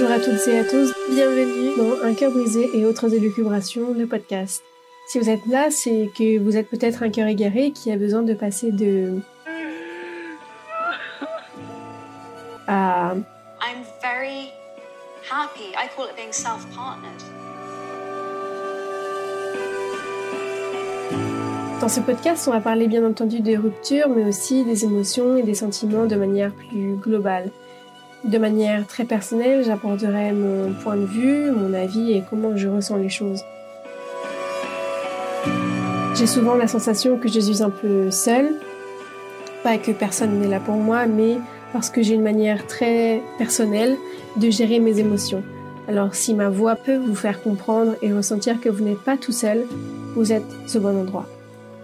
Bonjour à toutes et à tous, bienvenue dans Un cœur brisé et autres élucubrations, le podcast. Si vous êtes là, c'est que vous êtes peut-être un cœur égaré qui a besoin de passer de... à... I'm very happy. I call it being self-partnered. Dans ce podcast, on va parler bien entendu des ruptures, mais aussi des émotions et des sentiments de manière plus globale. De manière très personnelle, j'apporterai mon point de vue, mon avis et comment je ressens les choses. J'ai souvent la sensation que je suis un peu seule, pas que personne n'est là pour moi, mais parce que j'ai une manière très personnelle de gérer mes émotions. Alors si ma voix peut vous faire comprendre et ressentir que vous n'êtes pas tout seul, vous êtes au bon endroit.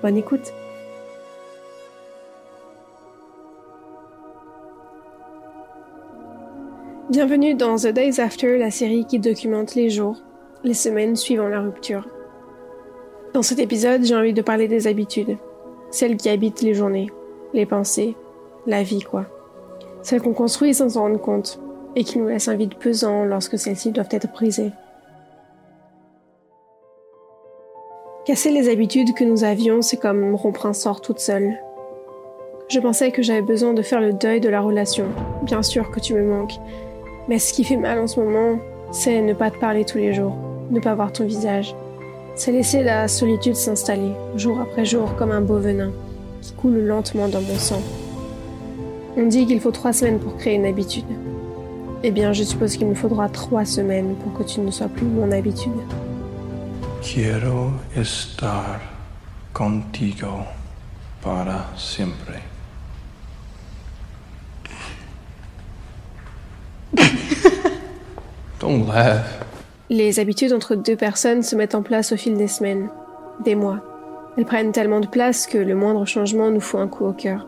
Bonne écoute Bienvenue dans The Days After, la série qui documente les jours, les semaines suivant la rupture. Dans cet épisode, j'ai envie de parler des habitudes, celles qui habitent les journées, les pensées, la vie quoi. Celles qu'on construit sans s'en rendre compte et qui nous laissent un vide pesant lorsque celles-ci doivent être brisées. Casser les habitudes que nous avions, c'est comme rompre un sort toute seule. Je pensais que j'avais besoin de faire le deuil de la relation. Bien sûr que tu me manques, mais ce qui fait mal en ce moment, c'est ne pas te parler tous les jours, ne pas voir ton visage. C'est laisser la solitude s'installer, jour après jour, comme un beau venin, qui coule lentement dans mon sang. On dit qu'il faut trois semaines pour créer une habitude. Eh bien, je suppose qu'il me faudra trois semaines pour que tu ne sois plus mon habitude. Quiero estar contigo para siempre. Les habitudes entre deux personnes se mettent en place au fil des semaines, des mois. Elles prennent tellement de place que le moindre changement nous fout un coup au cœur.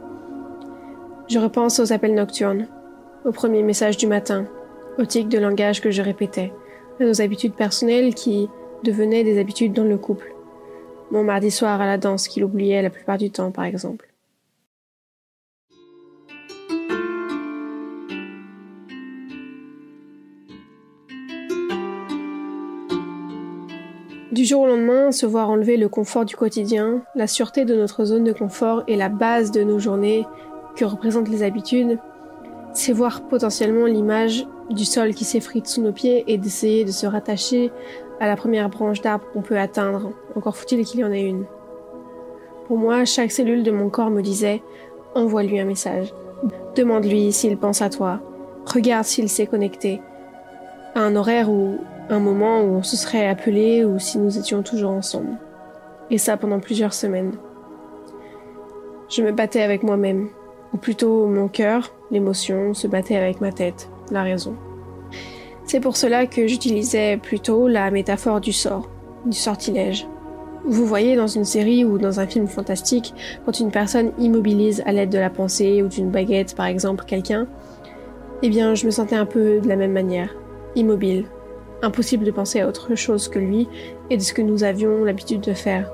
Je repense aux appels nocturnes, aux premiers messages du matin, aux tics de langage que je répétais, à nos habitudes personnelles qui devenaient des habitudes dans le couple. Mon mardi soir à la danse qu'il oubliait la plupart du temps, par exemple. Du jour au lendemain, se voir enlever le confort du quotidien, la sûreté de notre zone de confort et la base de nos journées que représentent les habitudes, c'est voir potentiellement l'image du sol qui s'effrite sous nos pieds et d'essayer de se rattacher à la première branche d'arbre qu'on peut atteindre, encore faut-il qu'il y en ait une. Pour moi, chaque cellule de mon corps me disait envoie-lui un message. Demande-lui s'il pense à toi. Regarde s'il s'est connecté. À un horaire où un moment où on se serait appelé ou si nous étions toujours ensemble. Et ça pendant plusieurs semaines. Je me battais avec moi-même, ou plutôt mon cœur, l'émotion, se battait avec ma tête, la raison. C'est pour cela que j'utilisais plutôt la métaphore du sort, du sortilège. Vous voyez dans une série ou dans un film fantastique, quand une personne immobilise à l'aide de la pensée ou d'une baguette par exemple quelqu'un, eh bien je me sentais un peu de la même manière, immobile, Impossible de penser à autre chose que lui et de ce que nous avions l'habitude de faire.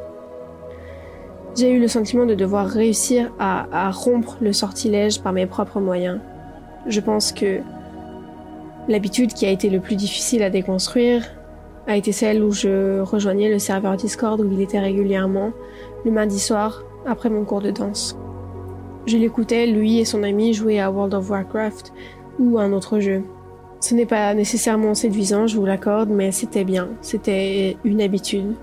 J'ai eu le sentiment de devoir réussir à, rompre le sortilège par mes propres moyens. Je pense que l'habitude qui a été le plus difficile à déconstruire a été celle où je rejoignais le serveur Discord où il était régulièrement le mardi soir après mon cours de danse. Je l'écoutais, lui et son ami, jouer à World of Warcraft ou un autre jeu. Ce n'est pas nécessairement séduisant, je vous l'accorde, mais c'était bien, c'était une habitude.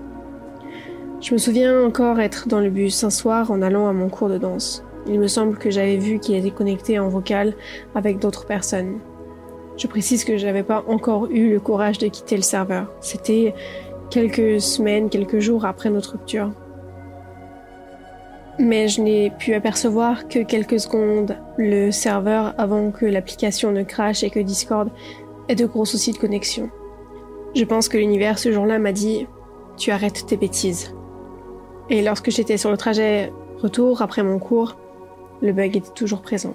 Je me souviens encore être dans le bus un soir en allant à mon cours de danse. Il me semble que j'avais vu qu'il était connecté en vocal avec d'autres personnes. Je précise que je n'avais pas encore eu le courage de quitter le serveur. C'était quelques semaines, quelques jours après notre rupture mais je n'ai pu apercevoir que quelques secondes le serveur avant que l'application ne crache et que Discord ait de gros soucis de connexion. Je pense que l'univers ce jour-là m'a dit Tu arrêtes tes bêtises. Et lorsque j'étais sur le trajet retour après mon cours, le bug était toujours présent.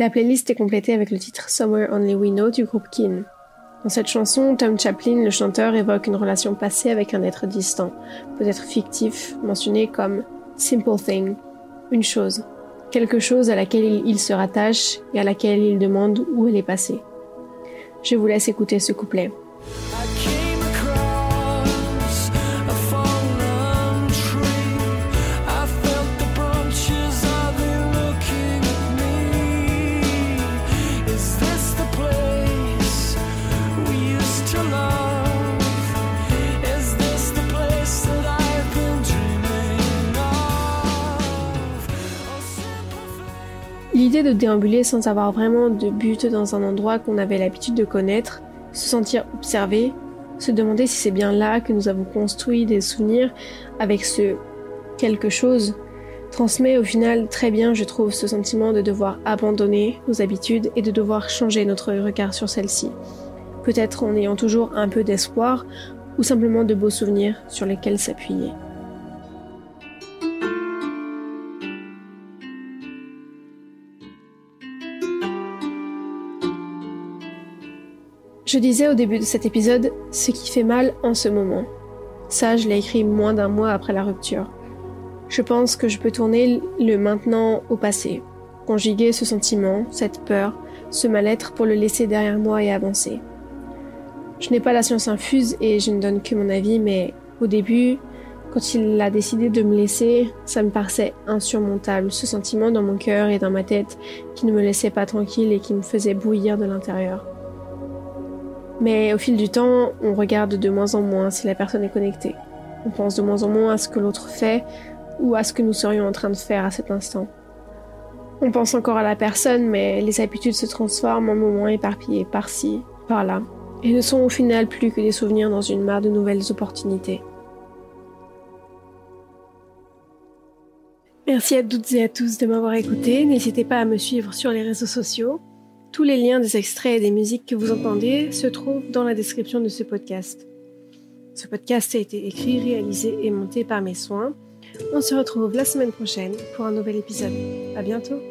La playlist est complétée avec le titre Somewhere Only We Know du groupe Kin. Dans cette chanson, Tom Chaplin, le chanteur, évoque une relation passée avec un être distant, peut-être fictif, mentionné comme simple thing, une chose, quelque chose à laquelle il se rattache et à laquelle il demande où elle est passée. Je vous laisse écouter ce couplet. De déambuler sans avoir vraiment de but dans un endroit qu'on avait l'habitude de connaître, se sentir observé, se demander si c'est bien là que nous avons construit des souvenirs avec ce quelque chose, transmet au final très bien, je trouve, ce sentiment de devoir abandonner nos habitudes et de devoir changer notre regard sur celles-ci. Peut-être en ayant toujours un peu d'espoir ou simplement de beaux souvenirs sur lesquels s'appuyer. Je disais au début de cet épisode ce qui fait mal en ce moment. Ça, je l'ai écrit moins d'un mois après la rupture. Je pense que je peux tourner le maintenant au passé, conjuguer ce sentiment, cette peur, ce mal-être pour le laisser derrière moi et avancer. Je n'ai pas la science infuse et je ne donne que mon avis, mais au début, quand il a décidé de me laisser, ça me paraissait insurmontable, ce sentiment dans mon cœur et dans ma tête qui ne me laissait pas tranquille et qui me faisait bouillir de l'intérieur. Mais au fil du temps, on regarde de moins en moins si la personne est connectée. On pense de moins en moins à ce que l'autre fait ou à ce que nous serions en train de faire à cet instant. On pense encore à la personne, mais les habitudes se transforment en moments éparpillés par-ci, par-là, et ne sont au final plus que des souvenirs dans une mare de nouvelles opportunités. Merci à toutes et à tous de m'avoir écouté. N'hésitez pas à me suivre sur les réseaux sociaux. Tous les liens des extraits et des musiques que vous entendez se trouvent dans la description de ce podcast. Ce podcast a été écrit, réalisé et monté par mes soins. On se retrouve la semaine prochaine pour un nouvel épisode. À bientôt!